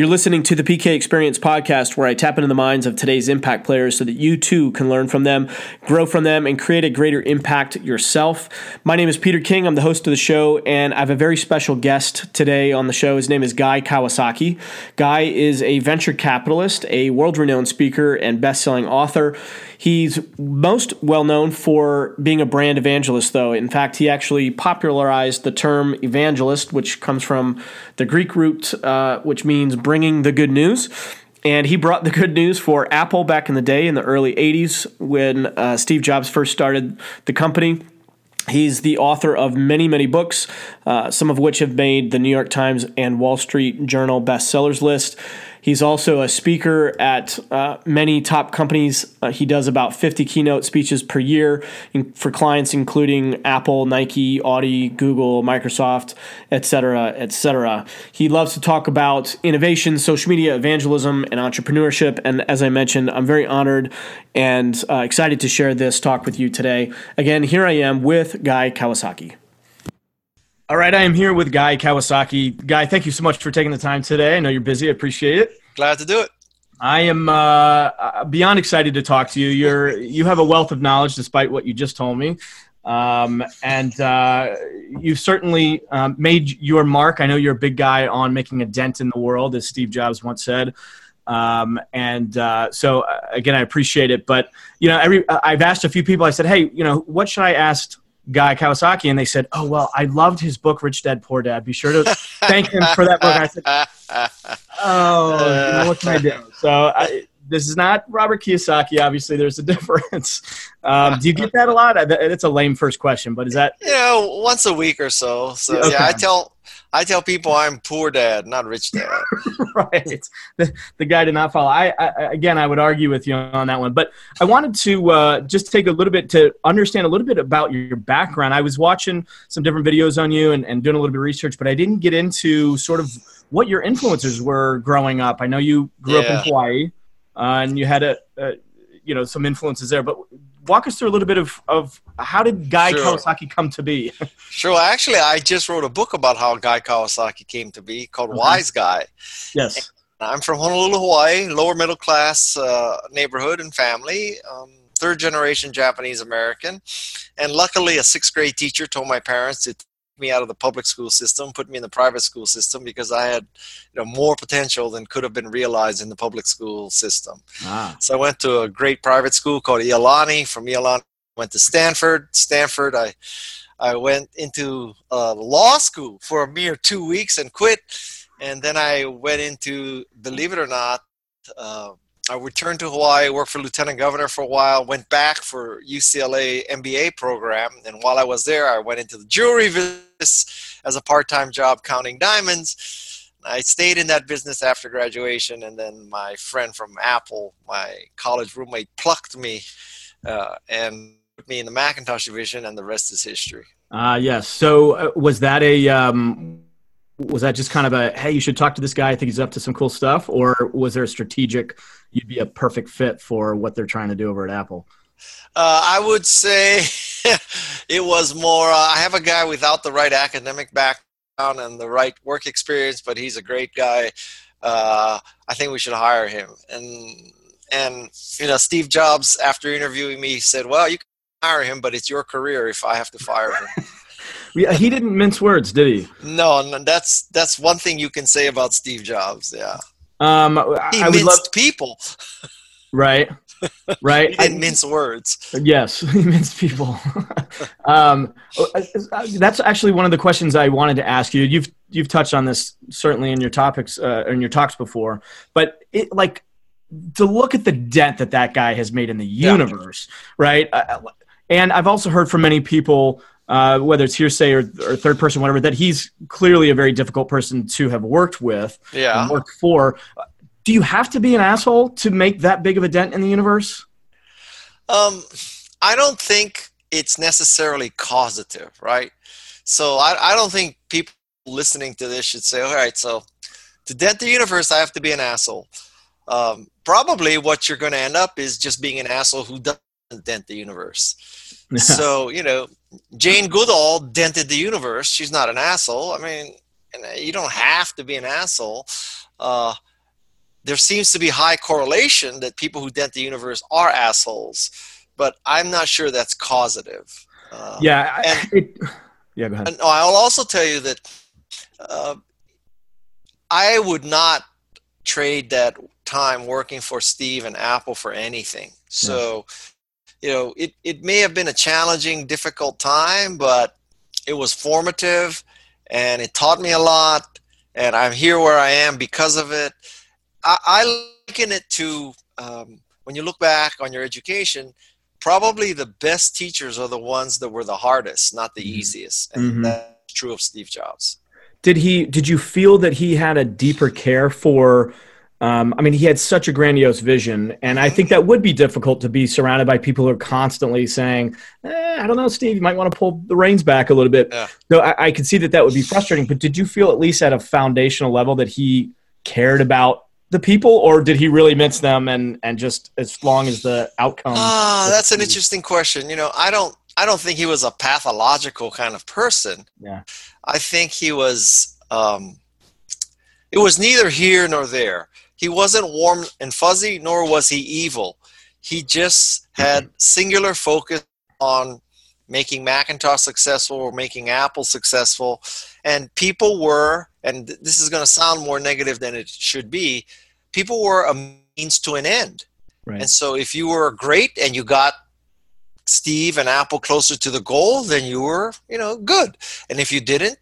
You're listening to the PK Experience podcast, where I tap into the minds of today's impact players so that you too can learn from them, grow from them, and create a greater impact yourself. My name is Peter King. I'm the host of the show, and I have a very special guest today on the show. His name is Guy Kawasaki. Guy is a venture capitalist, a world renowned speaker, and best selling author. He's most well known for being a brand evangelist, though. In fact, he actually popularized the term evangelist, which comes from the Greek root, uh, which means bringing the good news. And he brought the good news for Apple back in the day in the early 80s when uh, Steve Jobs first started the company. He's the author of many, many books, uh, some of which have made the New York Times and Wall Street Journal bestsellers list. He's also a speaker at uh, many top companies. Uh, he does about 50 keynote speeches per year in, for clients including Apple, Nike, Audi, Google, Microsoft, etc., etc. He loves to talk about innovation, social media, evangelism, and entrepreneurship. And as I mentioned, I'm very honored and uh, excited to share this talk with you today. Again, here I am with Guy Kawasaki. All right, I am here with Guy Kawasaki. Guy, thank you so much for taking the time today. I know you're busy. I appreciate it. Glad to do it. I am uh, beyond excited to talk to you. You're you have a wealth of knowledge, despite what you just told me, um, and uh, you've certainly um, made your mark. I know you're a big guy on making a dent in the world, as Steve Jobs once said. Um, and uh, so uh, again, I appreciate it. But you know, every I've asked a few people. I said, "Hey, you know, what should I ask Guy Kawasaki, and they said, "Oh well, I loved his book, Rich Dad Poor Dad. Be sure to thank him for that book." I said, "Oh, you know, what can I do?" So I, this is not Robert Kiyosaki. Obviously, there's a difference. Um, do you get that a lot? It's a lame first question, but is that you know once a week or so? So okay. yeah, I tell I tell people I'm poor dad, not rich dad. right. The, the guy did not follow. I, I, again, I would argue with you on that one, but I wanted to uh, just take a little bit to understand a little bit about your background. I was watching some different videos on you and, and doing a little bit of research, but I didn't get into sort of what your influences were growing up. I know you grew yeah. up in Hawaii, uh, and you had a, a, you know some influences there, but walk us through a little bit of, of how did Guy sure. Kawasaki come to be? sure. Actually, I just wrote a book about how Guy Kawasaki came to be called Wise Guy. Yes. And I'm from Honolulu, Hawaii, lower middle class uh, neighborhood and family. Um, third generation Japanese American. And luckily, a sixth grade teacher told my parents to me out of the public school system, put me in the private school system because I had you know, more potential than could have been realized in the public school system. Ah. So I went to a great private school called Iolani. From Iolani, went to Stanford. Stanford, I I went into uh, law school for a mere two weeks and quit. And then I went into, believe it or not, uh, I returned to Hawaii, worked for lieutenant governor for a while, went back for UCLA MBA program, and while I was there, I went into the jewelry business as a part-time job counting diamonds. I stayed in that business after graduation, and then my friend from Apple, my college roommate, plucked me uh, and put me in the Macintosh division, and the rest is history. Ah, uh, yes. So, uh, was that a um, was that just kind of a hey, you should talk to this guy? I think he's up to some cool stuff, or was there a strategic? You'd be a perfect fit for what they're trying to do over at Apple. Uh, I would say it was more. Uh, I have a guy without the right academic background and the right work experience, but he's a great guy. Uh, I think we should hire him. And and you know, Steve Jobs, after interviewing me, said, "Well, you can hire him, but it's your career if I have to fire him." yeah, he didn't mince words, did he? No, no, that's that's one thing you can say about Steve Jobs. Yeah, um, he I minced love, people. Right, right. I, mince words. Yes, he minced people. um, that's actually one of the questions I wanted to ask you. You've you've touched on this certainly in your topics uh, in your talks before, but it like to look at the dent that that guy has made in the universe, yeah. right? Uh, and I've also heard from many people uh, whether it's hearsay or, or, third person, whatever, that he's clearly a very difficult person to have worked with, yeah, worked for. Do you have to be an asshole to make that big of a dent in the universe? Um, I don't think it's necessarily causative, right? So I, I don't think people listening to this should say, all right, so to dent the universe, I have to be an asshole. Um, probably what you're going to end up is just being an asshole who doesn't dent the universe. so you know, Jane Goodall dented the universe. She's not an asshole. I mean, you don't have to be an asshole. Uh, there seems to be high correlation that people who dent the universe are assholes, but I'm not sure that's causative. Uh, yeah, and, it, yeah. Go ahead. And I'll also tell you that uh, I would not trade that time working for Steve and Apple for anything. So, yeah. you know, it, it may have been a challenging, difficult time, but it was formative and it taught me a lot. And I'm here where I am because of it. I, I liken it to um, when you look back on your education, probably the best teachers are the ones that were the hardest, not the mm-hmm. easiest. And mm-hmm. that's true of Steve Jobs. Did he? Did you feel that he had a deeper care for? Um, I mean, he had such a grandiose vision, and I think that would be difficult to be surrounded by people who are constantly saying, eh, "I don't know, Steve, you might want to pull the reins back a little bit." Yeah. So I, I can see that that would be frustrating. But did you feel, at least at a foundational level, that he cared about the people, or did he really mince them and and just as long as the outcome? Ah, that's an interesting question. You know, I don't I don't think he was a pathological kind of person. Yeah, I think he was. Um, it was neither here nor there. He wasn't warm and fuzzy, nor was he evil. He just had mm-hmm. singular focus on making Macintosh successful or making Apple successful. And people were, and this is going to sound more negative than it should be, people were a means to an end. Right. And so if you were great and you got Steve and Apple closer to the goal, then you were, you know, good. And if you didn't,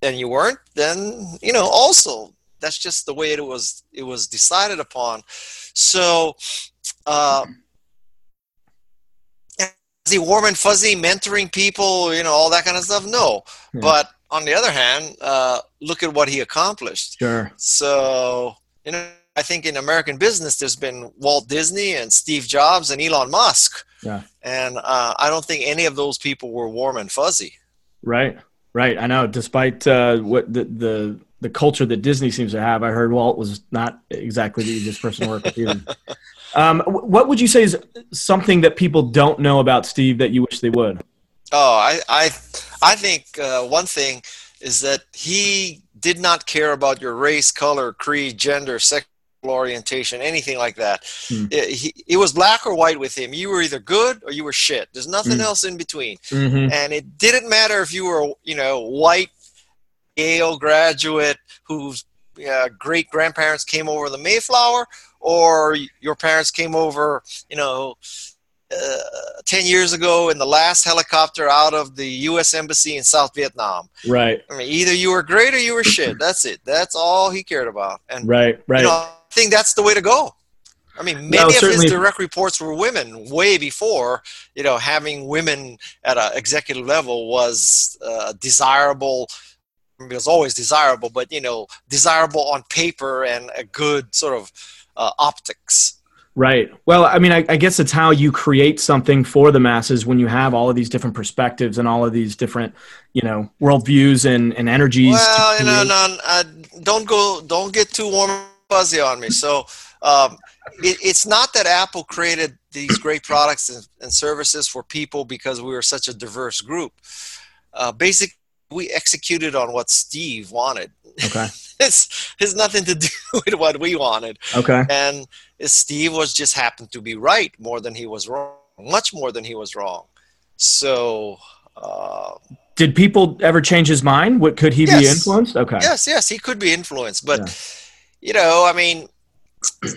then you weren't, then, you know, also that's just the way it was it was decided upon. So uh is he warm and fuzzy mentoring people you know all that kind of stuff no yeah. but on the other hand uh, look at what he accomplished. Sure. So you know i think in american business there's been walt disney and steve jobs and elon musk. Yeah. And uh, i don't think any of those people were warm and fuzzy. Right. Right. I know. Despite uh, what the, the the culture that disney seems to have i heard walt was not exactly the easiest person to work with either. Um, what would you say is something that people don't know about Steve that you wish they would? Oh, I, I, I think uh, one thing is that he did not care about your race, color, creed, gender, sexual orientation, anything like that. Hmm. It, he, it was black or white with him. You were either good or you were shit. There's nothing hmm. else in between. Mm-hmm. And it didn't matter if you were, you know, white, Yale graduate whose uh, great grandparents came over the Mayflower or your parents came over, you know, uh, 10 years ago in the last helicopter out of the U.S. Embassy in South Vietnam. Right. I mean, either you were great or you were shit. That's it. That's all he cared about. And right, right. You know, I think that's the way to go. I mean, many no, of his direct reports were women way before, you know, having women at an executive level was uh, desirable. It was always desirable, but, you know, desirable on paper and a good sort of uh, optics. Right. Well, I mean, I, I, guess it's how you create something for the masses when you have all of these different perspectives and all of these different, you know, worldviews and, and energies. Well, you know, no, uh, don't go, don't get too warm and fuzzy on me. So, um, it, it's not that Apple created these great products and, and, services for people because we were such a diverse group. Uh, basically, we executed on what Steve wanted. Okay. it's has nothing to do with what we wanted. Okay. And Steve was just happened to be right more than he was wrong, much more than he was wrong. So. Uh, Did people ever change his mind? What could he yes. be influenced? Okay. Yes, yes, he could be influenced, but yeah. you know, I mean.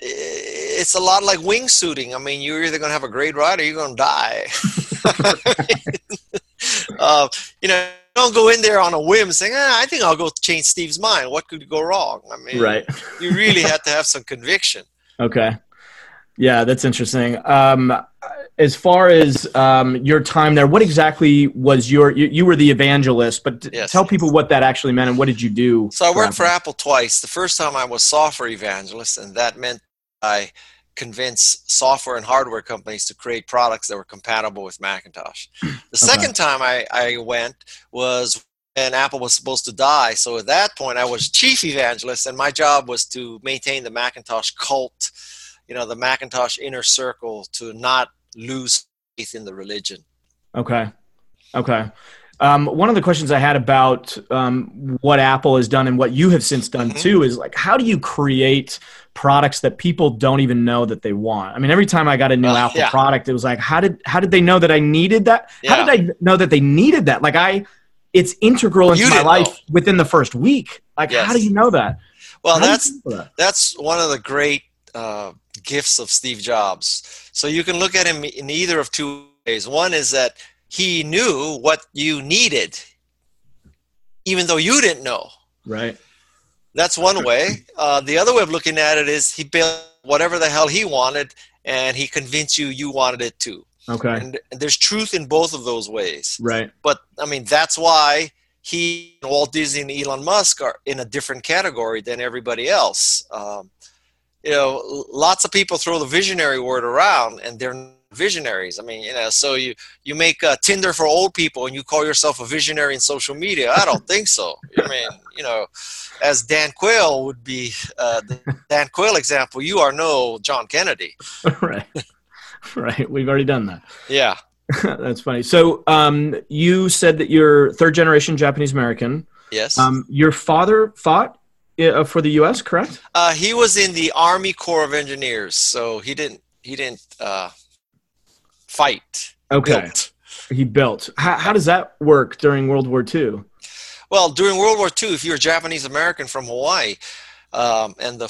it's a lot like wingsuiting. I mean, you're either going to have a great ride or you're going to die. uh, you know, don't go in there on a whim saying, ah, I think I'll go change Steve's mind. What could go wrong? I mean, right. you really had to have some conviction. Okay. Yeah, that's interesting. Um, as far as um, your time there, what exactly was your? You, you were the evangelist, but yes. tell people what that actually meant and what did you do? So I worked for Apple twice. The first time I was software evangelist, and that meant I convince software and hardware companies to create products that were compatible with Macintosh. The second time I, I went was when Apple was supposed to die. So at that point, I was chief evangelist, and my job was to maintain the Macintosh cult, you know, the Macintosh inner circle, to not lose faith in the religion. Okay. Okay. Um, one of the questions I had about um, what Apple has done and what you have since done mm-hmm. too is like, how do you create products that people don't even know that they want? I mean, every time I got a new uh, Apple yeah. product, it was like, how did how did they know that I needed that? Yeah. How did I know that they needed that? Like I, it's integral into my life know. within the first week. Like, yes. how do you know that? Well, that's that? that's one of the great uh, gifts of Steve Jobs. So you can look at him in either of two ways. One is that he knew what you needed, even though you didn't know. Right. That's one way. Uh, the other way of looking at it is he built whatever the hell he wanted, and he convinced you you wanted it too. Okay. And, and there's truth in both of those ways. Right. But I mean, that's why he, Walt Disney, and Elon Musk are in a different category than everybody else. Um, you know, lots of people throw the visionary word around, and they're visionaries. I mean, you know, so you you make a Tinder for old people and you call yourself a visionary in social media? I don't think so. I mean, you know, as Dan Quayle would be uh, the Dan Quayle example, you are no John Kennedy. right, right. We've already done that. Yeah, that's funny. So, um, you said that you're third generation Japanese American. Yes. Um, your father fought uh, for the U.S. Correct? Uh, he was in the Army Corps of Engineers, so he didn't he didn't uh, fight. Okay. Built. He built. How, how does that work during World War II? Well, during World War II, if you're a Japanese American from Hawaii, um, and the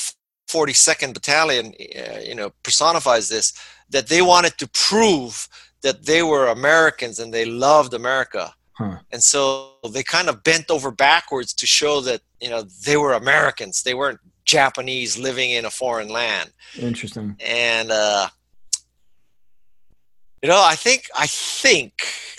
42nd Battalion, uh, you know, personifies this, that they wanted to prove that they were Americans and they loved America. Huh. And so they kind of bent over backwards to show that, you know, they were Americans. They weren't Japanese living in a foreign land. Interesting. And uh, you know, I think I think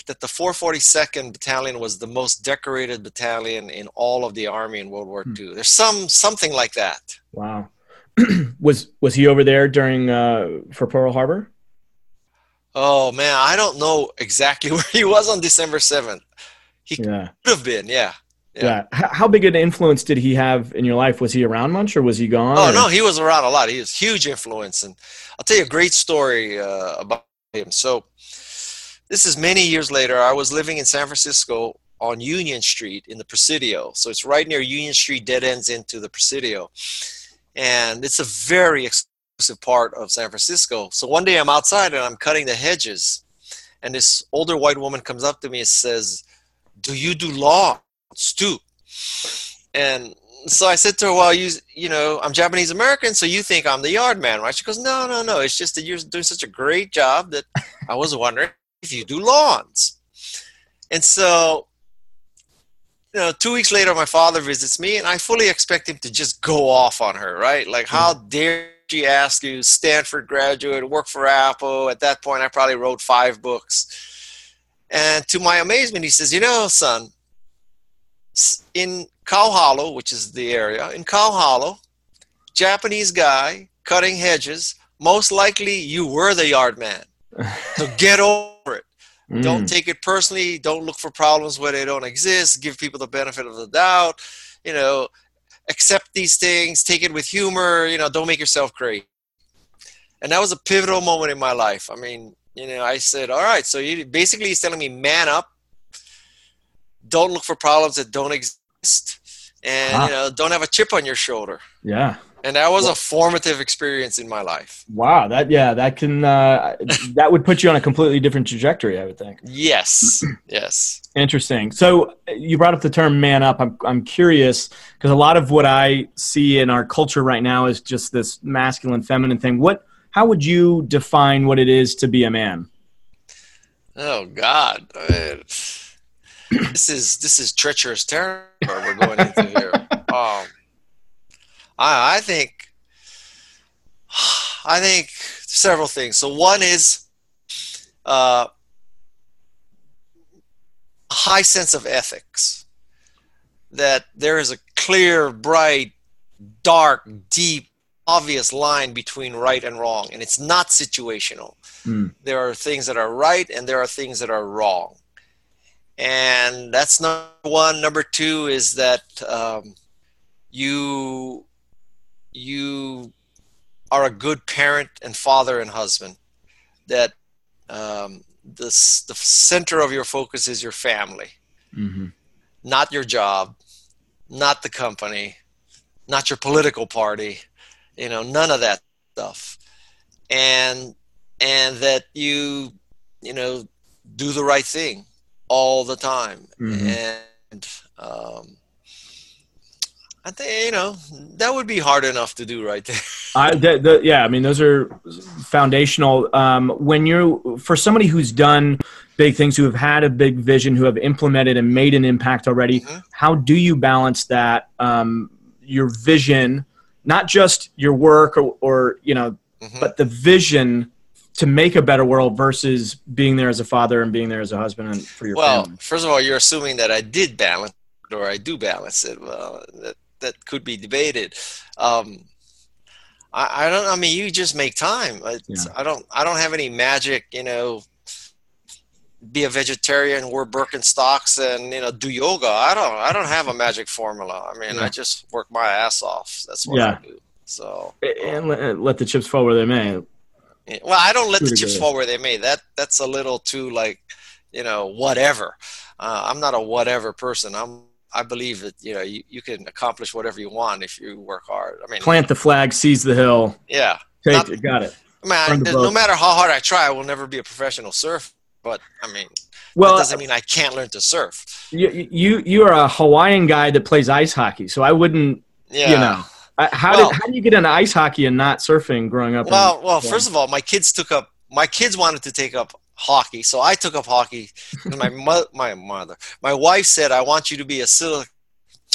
that the 442nd Battalion was the most decorated battalion in all of the army in World War hmm. II. There's some something like that. Wow. was was he over there during uh, for Pearl Harbor? Oh man, I don't know exactly where he was on December 7th. He yeah. could have been, yeah. Yeah. yeah. How big an influence did he have in your life? Was he around much or was he gone? Oh, or? no, he was around a lot. He was huge influence. And I'll tell you a great story uh, about him. So this is many years later. I was living in San Francisco on Union Street in the Presidio. So it's right near Union Street, dead ends into the Presidio. And it's a very exclusive part of San Francisco. So one day I'm outside and I'm cutting the hedges. And this older white woman comes up to me and says, Do you do lawns too? And so I said to her, "Well, you you know, I'm Japanese American, so you think I'm the yard man, right?" She goes, "No, no, no. It's just that you're doing such a great job that I was wondering if you do lawns." And so, you know, two weeks later, my father visits me, and I fully expect him to just go off on her, right? Like, how mm-hmm. dare she ask you, Stanford graduate, work for Apple? At that point, I probably wrote five books. And to my amazement, he says, "You know, son." in Cow Hollow, which is the area, in Cow Hollow, Japanese guy cutting hedges. Most likely you were the yard man. So get over it. Mm. Don't take it personally. Don't look for problems where they don't exist. Give people the benefit of the doubt. You know, accept these things. Take it with humor. You know, don't make yourself crazy. And that was a pivotal moment in my life. I mean, you know, I said, all right. So you basically he's telling me, man up don't look for problems that don't exist and you know don't have a chip on your shoulder. Yeah. And that was a formative experience in my life. Wow that yeah that can uh, that would put you on a completely different trajectory i would think. Yes. Yes. Interesting. So you brought up the term man up. I'm, I'm curious because a lot of what i see in our culture right now is just this masculine feminine thing. What how would you define what it is to be a man? Oh god this is this is treacherous territory we're going into here. Um, I, I think I think several things. So one is uh, a high sense of ethics. That there is a clear, bright, dark, deep, obvious line between right and wrong, and it's not situational. Mm. There are things that are right, and there are things that are wrong and that's number one. Number two is that um, you you are a good parent and father and husband. That um, the the center of your focus is your family, mm-hmm. not your job, not the company, not your political party, you know, none of that stuff. And and that you you know do the right thing all the time mm-hmm. and um, I think you know that would be hard enough to do right there. I, the, the, yeah, I mean those are foundational. Um, when you're for somebody who's done big things, who have had a big vision, who have implemented and made an impact already, mm-hmm. how do you balance that? Um, your vision, not just your work or, or you know, mm-hmm. but the vision to make a better world versus being there as a father and being there as a husband and for your well, family. first of all, you're assuming that I did balance or I do balance it. Well, that that could be debated. Um, I, I, don't. I mean, you just make time. Yeah. I don't. I don't have any magic. You know, be a vegetarian, wear Birkenstocks, and you know, do yoga. I don't. I don't have a magic formula. I mean, yeah. I just work my ass off. That's what yeah. I do. So and let, let the chips fall where they may. Well, I don't let the chips fall where they may. That that's a little too like, you know, whatever. Uh, I'm not a whatever person. I'm I believe that you know you, you can accomplish whatever you want if you work hard. I mean, plant the flag, seize the hill. Yeah, take not, it, got it. Man, no matter how hard I try, I will never be a professional surfer. But I mean, well, that doesn't mean I can't learn to surf. You you you are a Hawaiian guy that plays ice hockey, so I wouldn't. Yeah. You know, how well, did how do you get into ice hockey and not surfing growing up? Well, in, well, first of all, my kids took up. My kids wanted to take up hockey. So I took up hockey. my mo- my mother, my wife said, "I want you to be a sil."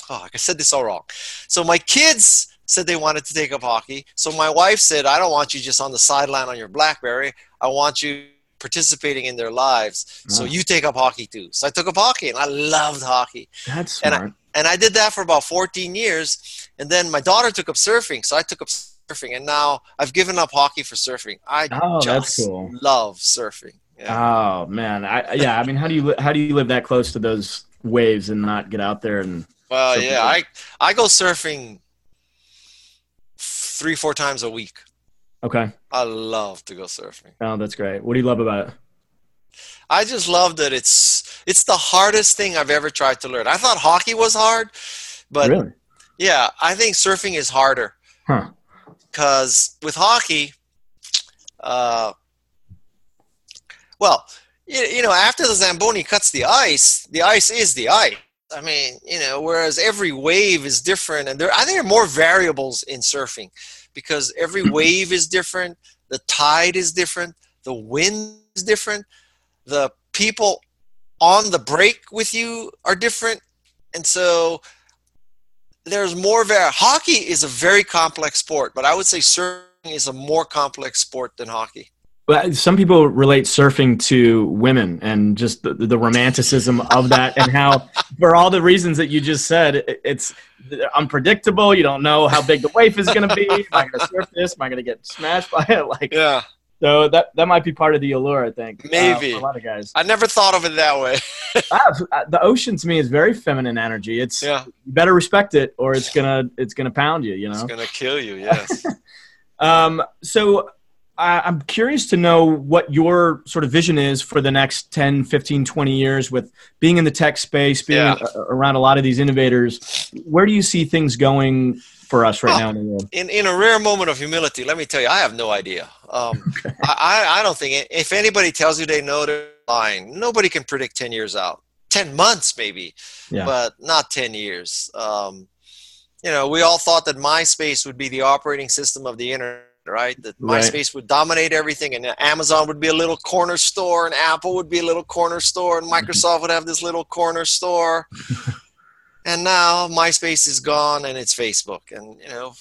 Oh, I said this all wrong. So my kids said they wanted to take up hockey. So my wife said, "I don't want you just on the sideline on your BlackBerry. I want you." participating in their lives so you take up hockey too so i took up hockey and i loved hockey that's smart. and I, and I did that for about 14 years and then my daughter took up surfing so i took up surfing and now i've given up hockey for surfing i oh, just cool. love surfing yeah. Oh man, I, yeah. I mean, how do you how do you live that close to those waves and not get out there and? Well, yeah, I I go surfing three four times a week. Okay. I love to go surfing. Oh, that's great. What do you love about it? I just love that it's it's the hardest thing I've ever tried to learn. I thought hockey was hard, but really? yeah, I think surfing is harder. Huh. Because with hockey, uh, well, you, you know, after the Zamboni cuts the ice, the ice is the ice. I mean, you know, whereas every wave is different, and there, I think there are more variables in surfing because every wave is different, the tide is different, the wind is different, the people on the break with you are different, and so there's more. Var- hockey is a very complex sport, but I would say surfing is a more complex sport than hockey. But some people relate surfing to women and just the, the romanticism of that, and how, for all the reasons that you just said, it's unpredictable. You don't know how big the wave is going to be. Am I going to surf this? Am I going to get smashed by it? Like, yeah. So that that might be part of the allure, I think. Uh, Maybe uh, a lot of guys. I never thought of it that way. ah, the ocean to me is very feminine energy. It's yeah. You better respect it, or it's gonna it's gonna pound you. You know, it's gonna kill you. Yes. um. So I'm curious to know what your sort of vision is for the next 10, 15, 20 years with being in the tech space, being yeah. around a lot of these innovators. Where do you see things going for us right now in the world? In, in a rare moment of humility, let me tell you, I have no idea. Um, okay. I, I don't think, if anybody tells you they know, they're lying. Nobody can predict 10 years out. 10 months maybe, yeah. but not 10 years. Um, you know, we all thought that MySpace would be the operating system of the internet right? That right. MySpace would dominate everything, and Amazon would be a little corner store, and Apple would be a little corner store, and Microsoft would have this little corner store. and now MySpace is gone, and it's Facebook. And you know,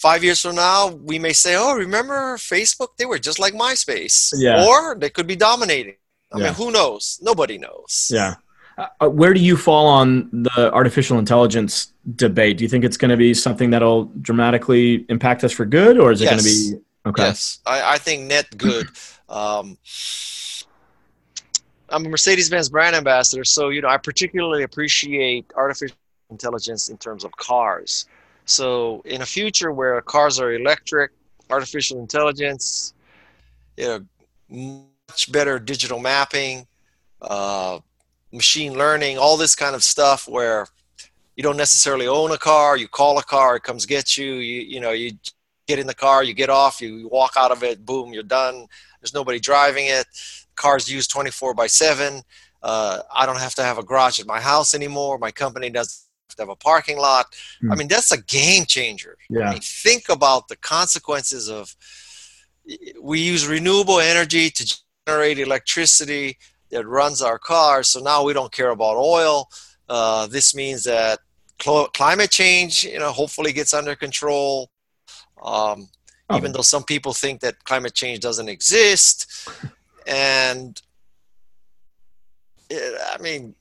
five years from now, we may say, "Oh, remember Facebook? They were just like MySpace." Yeah. Or they could be dominating. I yeah. mean, who knows? Nobody knows. Yeah. Uh, where do you fall on the artificial intelligence debate? Do you think it's going to be something that'll dramatically impact us for good, or is it yes. going to be okay? Yes, I, I think net good. um, I'm a Mercedes-Benz brand ambassador, so you know I particularly appreciate artificial intelligence in terms of cars. So in a future where cars are electric, artificial intelligence, you know, much better digital mapping, uh, machine learning, all this kind of stuff where you don't necessarily own a car. You call a car, it comes get you. You you know you get in the car, you get off, you walk out of it, boom, you're done. There's nobody driving it. Car's used 24 by 7. Uh, I don't have to have a garage at my house anymore. My company doesn't have have a parking lot. Hmm. I mean, that's a game changer. Yeah. I mean, think about the consequences of we use renewable energy to generate electricity that runs our cars. So now we don't care about oil. Uh, this means that cl- climate change, you know, hopefully gets under control. Um, oh. Even though some people think that climate change doesn't exist, and it, I mean,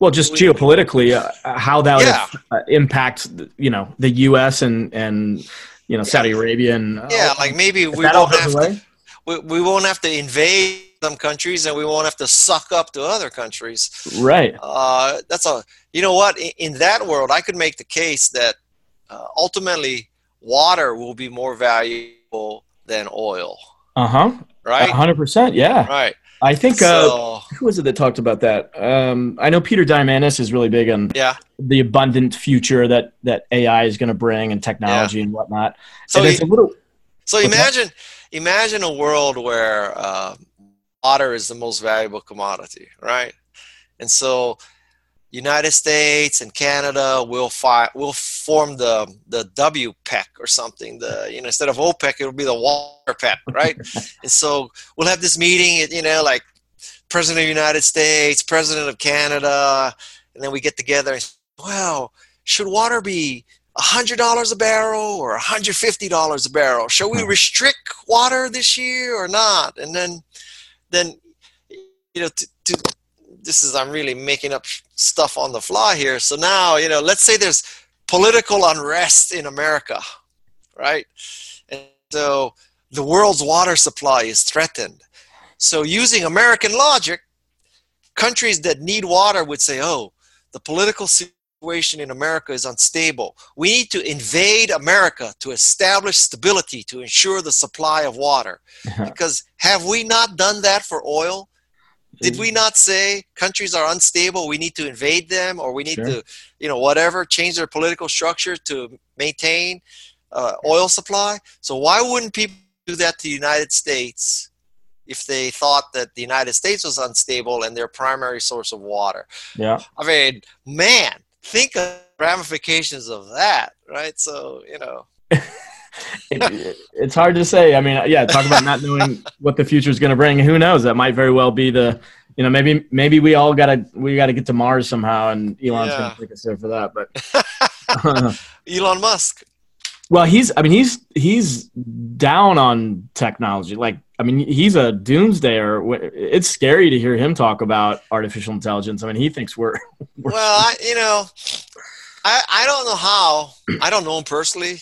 well, just geopolitically, uh, how that yeah. would uh, impact, you know, the U.S. and and you know Saudi Arabia and yeah, like maybe we won't have to, we, we won't have to invade some countries and we won't have to suck up to other countries. Right. Uh, that's a you know what in, in, that world I could make the case that uh, ultimately water will be more valuable than oil. Uh huh. Right. hundred percent. Yeah. Right. I think uh, so, uh, who was it that talked about that? Um, I know Peter Diamandis is really big on yeah. the abundant future that that AI is going to bring and technology yeah. and whatnot. So, and he, little, so imagine imagine a world where uh, water is the most valuable commodity, right? And so United States and Canada will fi- will form the the WPEC or something. The you know instead of OPEC, it'll be the water PEC, right? and so we'll have this meeting. You know, like President of the United States, President of Canada, and then we get together. and Well, should water be hundred dollars a barrel or hundred fifty dollars a barrel? Shall we hmm. restrict water this year or not? And then, then you know, to, to this is I'm really making up stuff on the fly here. So now, you know, let's say there's political unrest in America, right? And so the world's water supply is threatened. So using American logic, countries that need water would say, "Oh, the political situation in America is unstable. We need to invade America to establish stability to ensure the supply of water." because have we not done that for oil? Did we not say countries are unstable we need to invade them or we need sure. to you know whatever change their political structure to maintain uh, oil supply? So why wouldn't people do that to the united states if they thought that the united states was unstable and their primary source of water? Yeah. I mean man think of ramifications of that right? So you know it, it's hard to say. I mean, yeah, talk about not knowing what the future is going to bring. Who knows? That might very well be the, you know, maybe maybe we all gotta we gotta get to Mars somehow, and Elon's yeah. going to take us there for that. But Elon Musk. Well, he's. I mean, he's he's down on technology. Like, I mean, he's a doomsdayer. It's scary to hear him talk about artificial intelligence. I mean, he thinks we're. we're well, I, you know, I I don't know how. I don't know him personally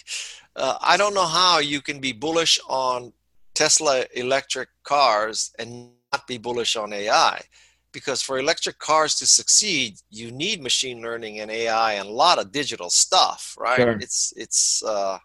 uh, I don't know how you can be bullish on Tesla electric cars and not be bullish on AI. Because for electric cars to succeed, you need machine learning and AI and a lot of digital stuff, right? Sure. It's it's. Uh,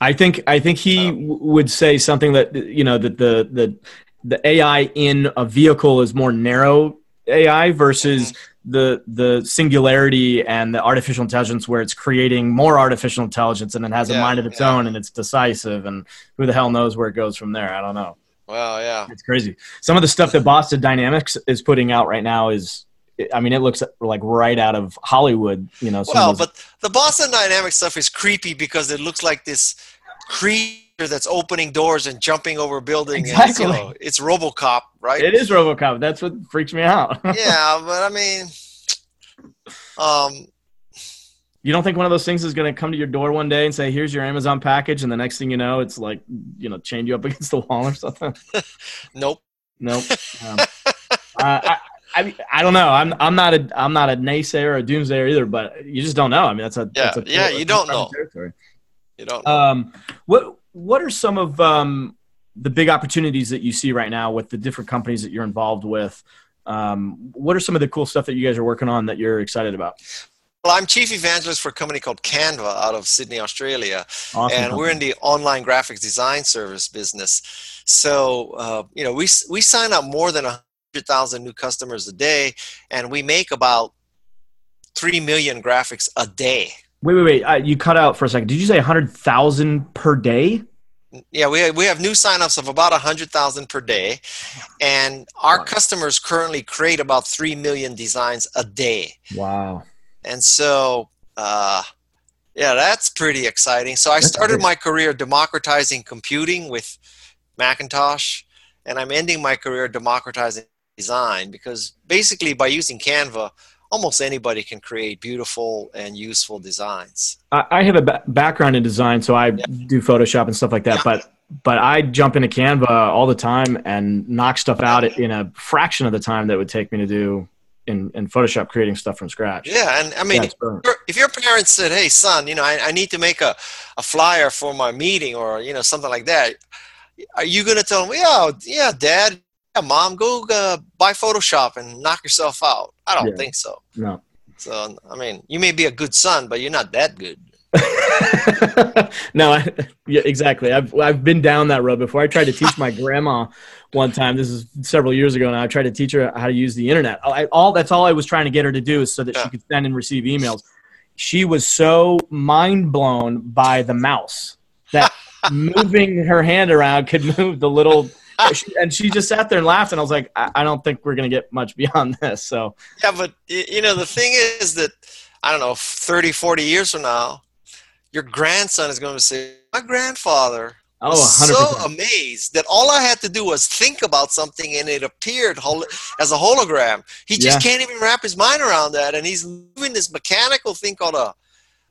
I think I think he um, would say something that you know that the the the AI in a vehicle is more narrow AI versus. Mm-hmm the the singularity and the artificial intelligence where it's creating more artificial intelligence and it has yeah, a mind of its yeah. own and it's decisive and who the hell knows where it goes from there i don't know well yeah it's crazy some of the stuff that boston dynamics is putting out right now is I mean, it looks like right out of Hollywood, you know. Well, but the Boston Dynamics stuff is creepy because it looks like this creepy that's opening doors and jumping over buildings. Exactly. And, you know, it's RoboCop, right? It is RoboCop. That's what freaks me out. yeah, but I mean, um, you don't think one of those things is going to come to your door one day and say, "Here's your Amazon package," and the next thing you know, it's like you know, chained you up against the wall or something? nope. Nope. Um, uh, I, I, I don't know. I'm I'm not a I'm not a naysayer or a doomsayer either, but you just don't know. I mean, that's a yeah that's a, yeah. You don't know. Territory. You don't. Know. Um, what what are some of um, the big opportunities that you see right now with the different companies that you're involved with? Um, what are some of the cool stuff that you guys are working on that you're excited about? Well, I'm chief evangelist for a company called Canva out of Sydney, Australia, awesome. and we're in the online graphics design service business. So, uh, you know, we we sign up more than 100,000 new customers a day, and we make about 3 million graphics a day. Wait, wait, wait. Uh, you cut out for a second. Did you say 100,000 per day? Yeah, we have, we have new signups of about 100,000 per day, and our wow. customers currently create about 3 million designs a day. Wow. And so, uh, yeah, that's pretty exciting. So I that's started my career democratizing computing with Macintosh, and I'm ending my career democratizing design because basically by using Canva, almost anybody can create beautiful and useful designs. I have a b- background in design, so I yeah. do Photoshop and stuff like that. Yeah. But but I jump into Canva all the time and knock stuff out in a fraction of the time that would take me to do in, in Photoshop creating stuff from scratch. Yeah, and I mean, yeah, if your parents said, "Hey, son, you know, I, I need to make a, a flyer for my meeting or you know something like that," are you going to tell them, "Yeah, yeah, Dad, yeah, mom, go uh, buy Photoshop and knock yourself out. I don't yeah. think so. No. So, I mean, you may be a good son, but you're not that good. no, I, yeah, exactly. I've I've been down that road before. I tried to teach my grandma one time. This is several years ago, and I tried to teach her how to use the internet. I, all that's all I was trying to get her to do is so that yeah. she could send and receive emails. She was so mind blown by the mouse that moving her hand around could move the little and she just sat there and laughed, and I was like, I, I don't think we're gonna get much beyond this. So yeah, but you know, the thing is that I don't know, 30, 40 years from now, your grandson is going to say, my grandfather Oh, so amazed that all I had to do was think about something and it appeared as a hologram. He just yeah. can't even wrap his mind around that, and he's moving this mechanical thing called a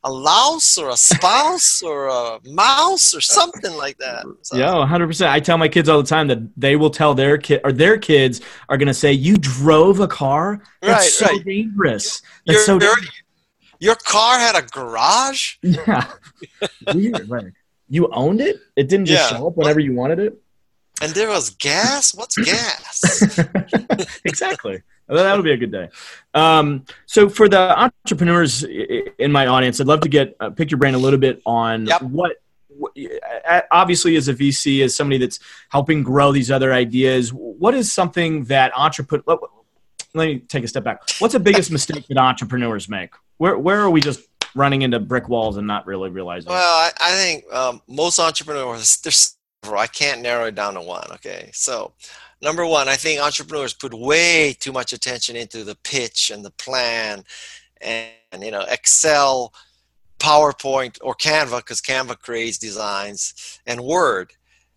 a louse or a spouse or a mouse or uh, something like that. Uh, so. Yeah, 100%. I tell my kids all the time that they will tell their kid or their kids are going to say, "You drove a car? That's right, so right. dangerous. That's your, so dangerous. Your car had a garage? Yeah. Weird, right. You owned it? It didn't just yeah. show up whenever you wanted it? And there was gas? What's gas? exactly. That'll be a good day. Um, so for the entrepreneurs in my audience, I'd love to get uh, pick your brain a little bit on yep. what, what, obviously as a VC, as somebody that's helping grow these other ideas, what is something that entrepreneur? Let, let me take a step back. What's the biggest mistake that entrepreneurs make? Where where are we just running into brick walls and not really realizing? Well, I, I think um, most entrepreneurs there's I can't narrow it down to one. Okay, so number one, I think entrepreneurs put way too much attention into the pitch and the plan and, you know, Excel, PowerPoint, or Canva, because Canva creates designs, and Word.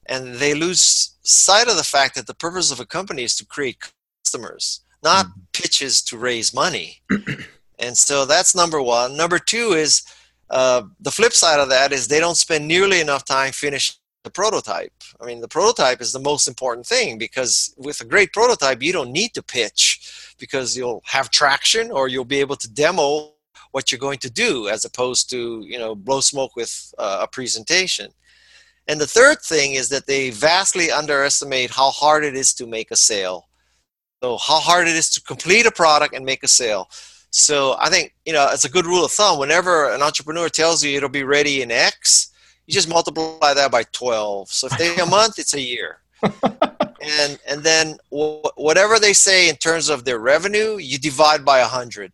And they lose sight of the fact that the purpose of a company is to create customers, not mm-hmm. pitches to raise money. and so that's number one. Number two is uh, the flip side of that is they don't spend nearly enough time finishing the prototype. I mean, the prototype is the most important thing because with a great prototype, you don't need to pitch because you'll have traction or you'll be able to demo what you're going to do as opposed to, you know, blow smoke with uh, a presentation. And the third thing is that they vastly underestimate how hard it is to make a sale. So, how hard it is to complete a product and make a sale. So, I think, you know, it's a good rule of thumb. Whenever an entrepreneur tells you it'll be ready in X, you just multiply that by 12 so if they a month it's a year. And and then w- whatever they say in terms of their revenue you divide by 100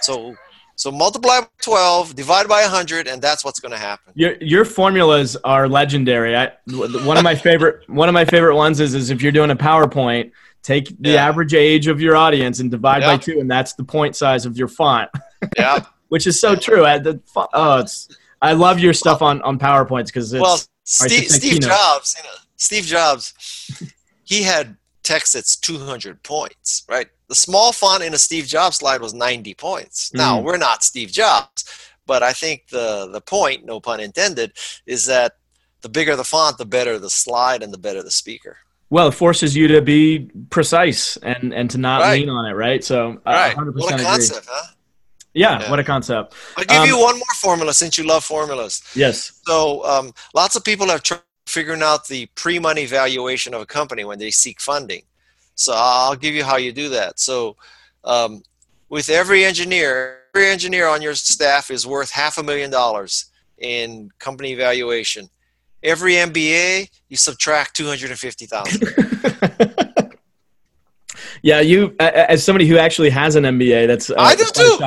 so so multiply by 12 divide by 100 and that's what's going to happen. Your your formulas are legendary. I, one of my favorite one of my favorite ones is is if you're doing a powerpoint take the yeah. average age of your audience and divide by two and that's the point size of your font. Yeah. Which is so true. I, the, oh it's I love your stuff on on PowerPoints because well, Steve, Steve Jobs, you know, Steve Jobs, he had text that's 200 points, right? The small font in a Steve Jobs slide was 90 points. Now mm. we're not Steve Jobs, but I think the the point, no pun intended, is that the bigger the font, the better the slide, and the better the speaker. Well, it forces you to be precise and and to not right. lean on it, right? So, right. 100% what a concept, agree. huh? Yeah, yeah, what a concept. I'll give um, you one more formula since you love formulas. Yes. So um, lots of people are trying figuring out the pre-money valuation of a company when they seek funding. So I'll give you how you do that. So um, with every engineer, every engineer on your staff is worth half a million dollars in company valuation. Every MBA, you subtract two hundred and fifty thousand. yeah, you as somebody who actually has an MBA, that's uh, I do too.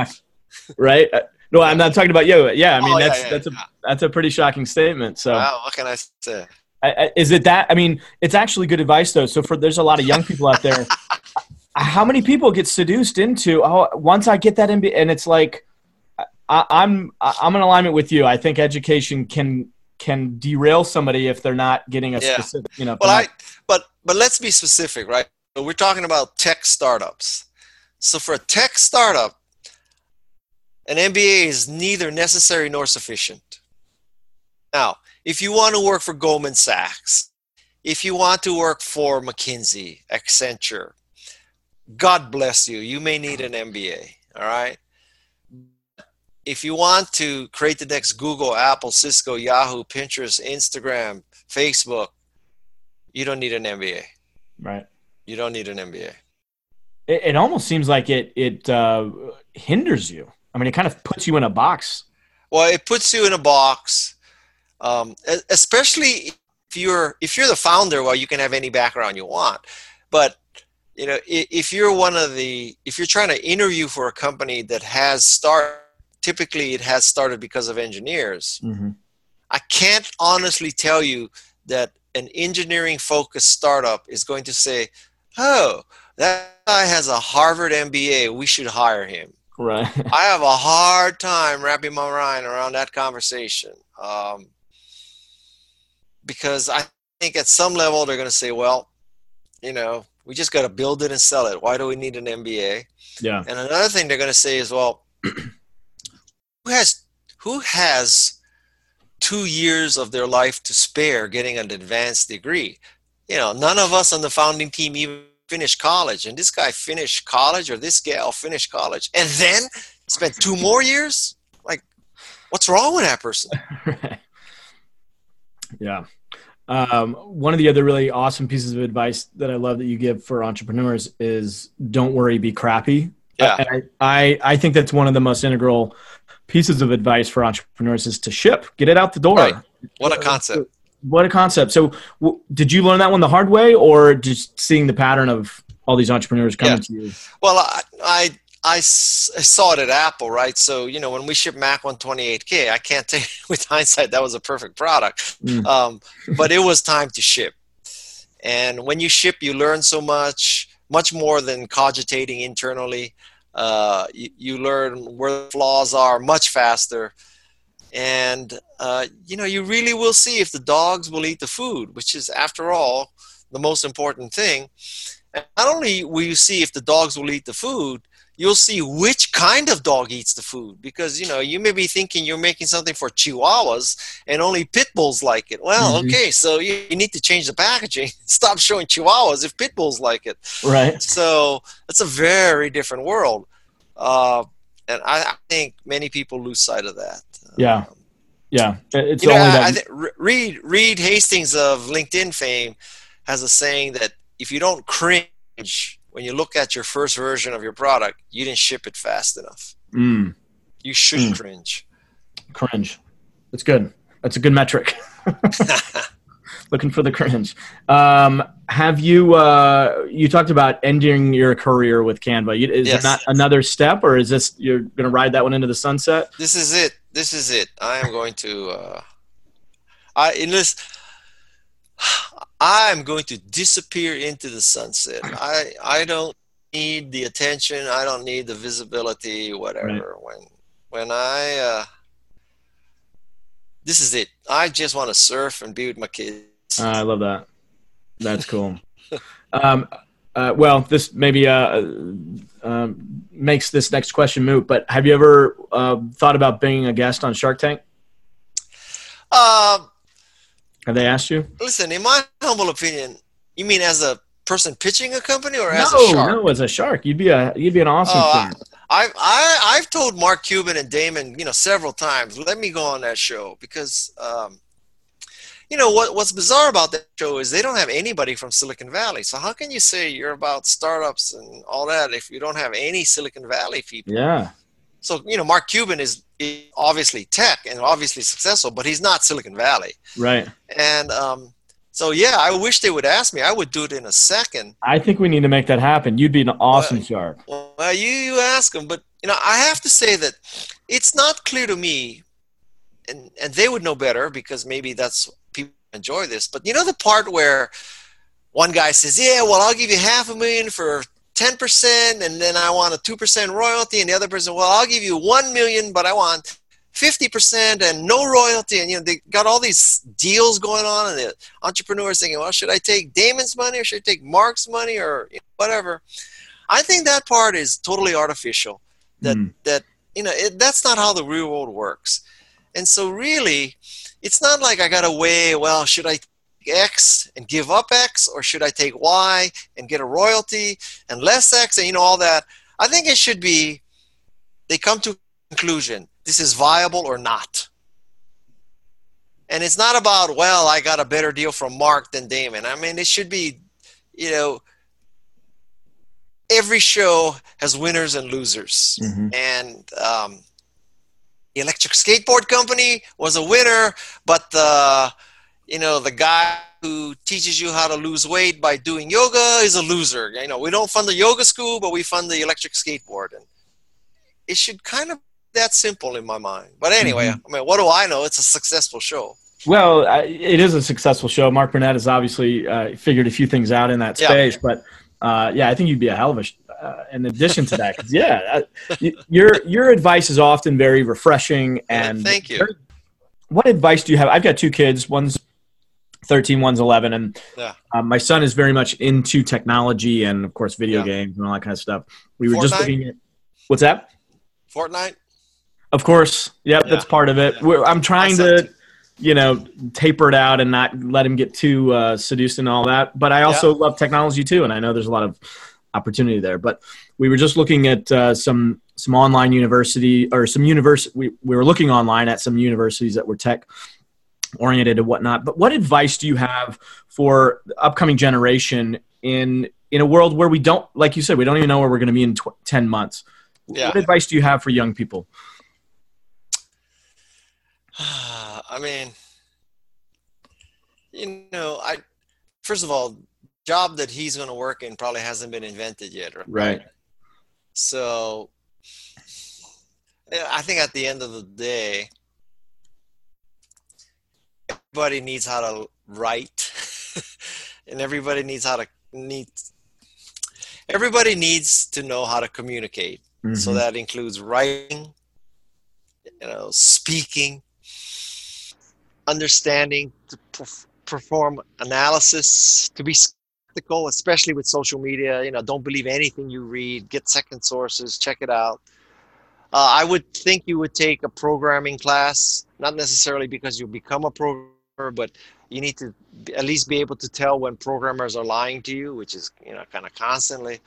Right? Uh, no, I'm not talking about you. Yeah, I mean Oh, yeah, that's yeah, that's a that's a pretty shocking statement. So, Wow, what can I say? I, is it that? I mean, it's actually good advice though. So for there's a lot of young people out there. how many people get seduced into? Oh, once I get that MBA, and it's like, I, I'm I'm in alignment with you. I think education can can derail somebody if they're not getting a Yeah. specific. You know, Well, I but but let's be specific, right? We're talking about tech startups. So for a tech startup, an MBA is neither necessary nor sufficient. Now, if you want to work for Goldman Sachs, if you want to work for McKinsey, Accenture, God bless you. You may need an MBA. All right. If you want to create the next Google, Apple, Cisco, Yahoo, Pinterest, Instagram, Facebook, you don't need an MBA. right. You don't need an MBA. It, it almost seems like it it uh, hinders you. I mean, it kind of puts you in a box. Well, it puts you in a box, um, especially if you're if you're the founder. Well, you can have any background you want, but you know if you're one of the if you're trying to interview for a company that has start typically it has started because of engineers Mm-hmm. i can't honestly tell you that an engineering focused startup is going to say oh that guy has a harvard mba we should hire him Right. I have a hard time wrapping my mind around that conversation um, because I think at some level they're going to say, well, you know, we just got to build it and sell it. Why do we need an MBA? yeah. And another thing they're going to say is, well, who has who has two years of their life to spare getting an advanced degree? You know, none of us on the founding team even finished college, and this guy finished college, or this gal finished college, and then spent two more years. Like, what's wrong with that person? yeah. Um, one of the other really awesome pieces of advice that I love that you give for entrepreneurs is don't worry, be crappy. Yeah. I, I, I think that's one of the most integral pieces of advice for entrepreneurs is to ship, get it out the door. Right. What a concept! What a concept. So, w- did you learn that one the hard way, or just seeing the pattern of all these entrepreneurs coming Yeah. to you? Well, I I saw it at Apple, right? So, you know, when we shipped Mac 128K, I can't tell you with hindsight that was a perfect product, Mm. um, but it was time to ship. And when you ship, you learn so much, much more than cogitating internally. Uh, you, you learn where the flaws are much faster. And, uh, you know, you really will see if the dogs will eat the food, which is, after all, the most important thing. And not only will you see if the dogs will eat the food, you'll see which kind of dog eats the food because you know you may be thinking you're making something for chihuahuas and only pit bulls like it well Mhm. okay so you, you need to change the packaging stop showing chihuahuas if pit bulls like it Right. so it's a very different world uh, and I, I think many people lose sight of that Yeah. Um, Yeah. It's you know, only I, that. I think Re- Reed Reed Hastings of LinkedIn fame has a saying that if you don't cringe when you look at your first version of your product, you didn't ship it fast enough. mm, You should Mm. cringe. cringe. That's good. That's a good metric. Looking for the cringe. Um, have you uh, you talked about ending your career with Canva? Is Yes. it not another step, or is this you're going to ride that one into the sunset? This is it. This is it. I am going to. Uh, I in this. I am going to disappear into the sunset. I I don't need the attention. I don't need the visibility. Whatever. When when I. Uh, this is it. I just want to surf and be with my kids. Uh, I love that. That's cool. um, uh, well, this maybe uh, um, makes this next question moot. But have you ever uh, thought about being a guest on Shark Tank? Um, Have they asked you? listen, in my humble opinion, you mean as a person pitching a company or as no, a shark? no, no, as a shark, you'd be a you'd be an awesome. Oh, fan. I've I, I've told Mark Cuban and Daymond, you know, several times, let me go on that show because, um, you know, what what's bizarre about that show is they don't have anybody from Silicon Valley. So how can you say you're about startups and all that if you don't have any Silicon Valley people? yeah, So you know, Mark Cuban is, is obviously tech and obviously successful, but he's not Silicon Valley. right. And um, So yeah, I wish they would ask me. I would do it in a second. I think we need to make that happen. You'd be an awesome well, shark. Well, you you ask them, but you know, I have to say that it's not clear to me, and and they would know better because maybe that's enjoy this. But you know, the part where one guy says, "Yeah, well, I'll give you half a million for 10%, and then I want a 2% royalty," and the other person, "Well, I'll give you 1 million, but I want 50% and no royalty. And, you know, they got all these deals going on, and the entrepreneurs thinking, well, should I take Daymond's money or should I take Mark's money or you know, whatever? I think that part is totally artificial. That, mm. that you know, it, that's not how the real world works. And so, really, it's not like I got to weigh, well, should I X and give up X, or should I take Y and get a royalty and less X, and you know all that. I think it should be they come to conclusion this is viable or not. And it's not about, well, I got a better deal from Mark than Daymond. I mean, it should be, you know, every show has winners and losers. Mm-hmm. And um, the electric skateboard company was a winner, but the, you know, the guy who teaches you how to lose weight by doing yoga is a loser. You know, we don't fund the yoga school, but we fund the electric skateboard. And it should kind of that simple in my mind. But anyway, mm-hmm. I mean, what do I know? It's a successful show. Well, it is a successful show. Mark Burnett has obviously uh, figured a few things out in that space, yeah. but uh, yeah, I think you'd be a hell of a. Uh, in addition to that, yeah, uh, your your advice is often very refreshing and. thank you. Very, what advice do you have? I've got two kids. One's 13, one's 11, and yeah. Um, my son is very much into technology and, of course, video yeah. games and all that kind of stuff. We were Fortnite? just looking at what's that? Fortnite. Of course. Yep, yeah. that's part of it. I'm trying to, you know, taper it out and not let him get too uh, seduced and all that. But I also yeah. love technology too, and I know there's a lot of opportunity there. But we were just looking at uh, some some online university or some university. We, we were looking online at some universities that were tech oriented and whatnot. But what advice do you have for the upcoming generation in in a world where we don't, like you said, we don't even know where we're going to be in tw- ten months? Yeah. What advice do you have for young people? I mean, you know, I first of all, job that he's going to work in probably hasn't been invented yet, right? Right. So, I think at the end of the day, everybody needs how to write, and everybody needs how to need. Everybody needs to know how to communicate. Mm-hmm. So that includes writing, you know, speaking, understanding, to perform analysis, to be skeptical, especially with social media. You know, don't believe anything you read. Get second sources. Check it out. Uh, I would think you would take a programming class, not necessarily because you become a programmer, but you need to at least be able to tell when programmers are lying to you, which is you know kind of constantly.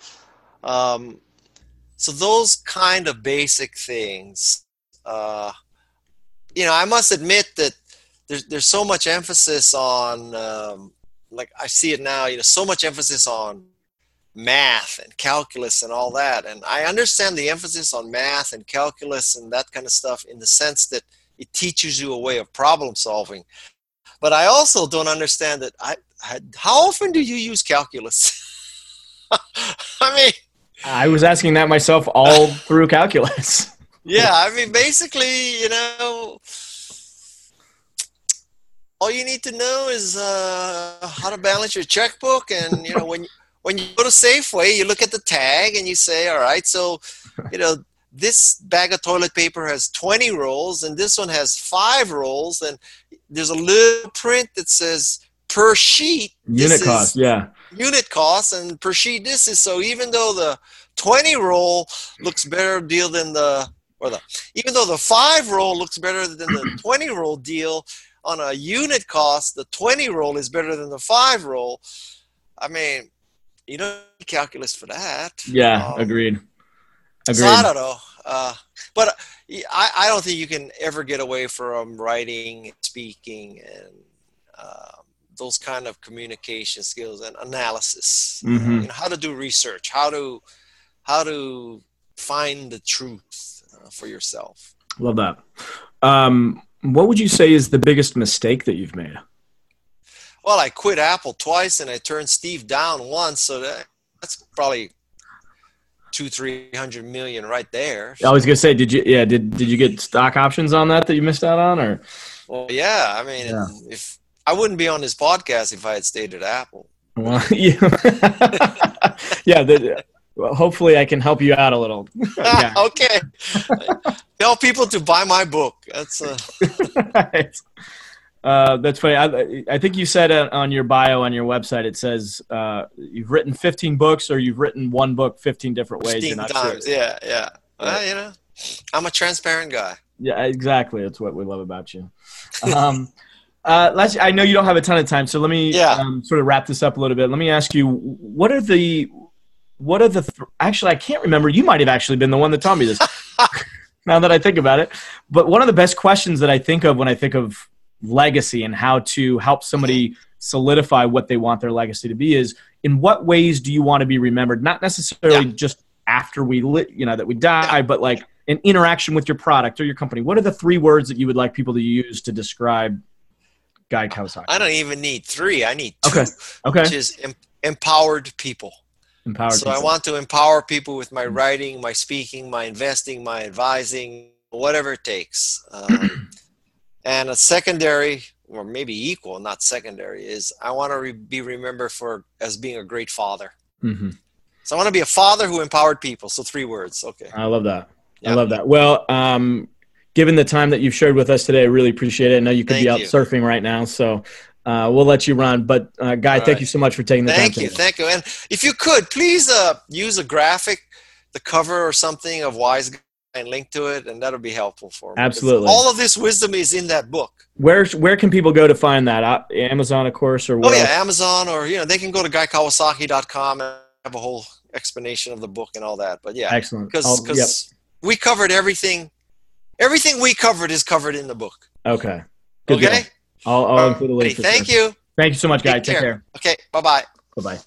Um, so those kind of basic things. Uh, you know, I must admit that there's there's so much emphasis on um, like I see it now. You know, so much emphasis on math and calculus and all that. And I understand the emphasis on math and calculus and that kind of stuff in the sense that it teaches you a way of problem solving. But I also don't understand that. I, I how often do you use calculus? I mean, I was asking that myself all through calculus. yeah, I mean, basically, you know all you need to know is uh, how to balance your checkbook and you know when when you go to safeway you look at the tag and you say all right so you know this bag of toilet paper has 20 rolls and this one has five rolls. And there's a little print that says per sheet unit cost yeah. unit cost and per sheet this is so even though the 20 roll looks better deal than the or the even though the five roll looks better than the 20 roll deal on a unit cost, the 20 roll is better than the five roll. I mean, you don't need calculus for that. Yeah, um, agreed. Agreed. So I don't know. Uh, but I, I don't think you can ever get away from writing, speaking, and uh, those kind of communication skills and analysis. Mm-hmm. You know, how to do research, how to how to find the truth uh, for yourself. Love that. Um, what would you say is the biggest mistake that you've made? well, I quit Apple twice and I turned Steve down once, so that, that's probably two, three hundred million right there. I was gonna say, did you? Yeah, did did you get stock options on that that you missed out on, or? Well, yeah. I mean, yeah. if I wouldn't be on this podcast if I had stayed at Apple. Well, yeah, yeah. The, well, hopefully, I can help you out a little. okay. Tell people to buy my book. That's. Uh... Uh, that's funny. I, I, think you said on your bio on your website it says uh, you've written 15 books or you've written one book 15 different ways. 15 times. Sure. Yeah, yeah. Well, you know, I'm a transparent guy. Yeah, exactly. That's what we love about you. Um, uh, let's. I know you don't have a ton of time, so let me yeah. um, sort of wrap this up a little bit. Let me ask you, what are the, what are the? Th- actually, I can't remember. You might have actually been the one that taught me this. now that I think about it, but one of the best questions that I think of when I think of legacy and how to help somebody mm-hmm. solidify what they want their legacy to be is in what ways do you want to be remembered? Not necessarily yeah. just after we lit you know that we die but like an interaction with your product or your company. What are the three words that you would like people to use to describe guy kawasaki? I don't even need three. I need two okay okay. which is em- empowered people empowered so people. i want to empower people with my writing my speaking my investing my advising whatever it takes um, and a secondary, or maybe equal, not secondary, is I want to re- be remembered for as being a great father. Mm-hmm. So I want to be a father who empowered people. So three words. Okay. I love that. I love that. Well, um, given the time that you've shared with us today, I really appreciate it. I know you could thank be out you. surfing right now, so uh, we'll let you run. But uh, Guy, thank you so much for taking the thank time. Thank you, thank you. And if you could, please uh, use a graphic, the cover or something of Wise Guy, and link to it, and that'll be helpful for me. Absolutely. All of this wisdom is in that book. Where where can people go to find that? Uh, Amazon, of course, or oh yeah, else? Amazon, or you know, they can go to guykawasaki.com and have a whole explanation of the book and all that. But yeah, excellent. Because because yep. we covered everything. Everything we covered is covered in the book. Okay. Good okay. I'll, I'll include a link. Thank sure. you. Thank you so much, guys. Take, Take care. care. Okay. Bye bye. Bye bye.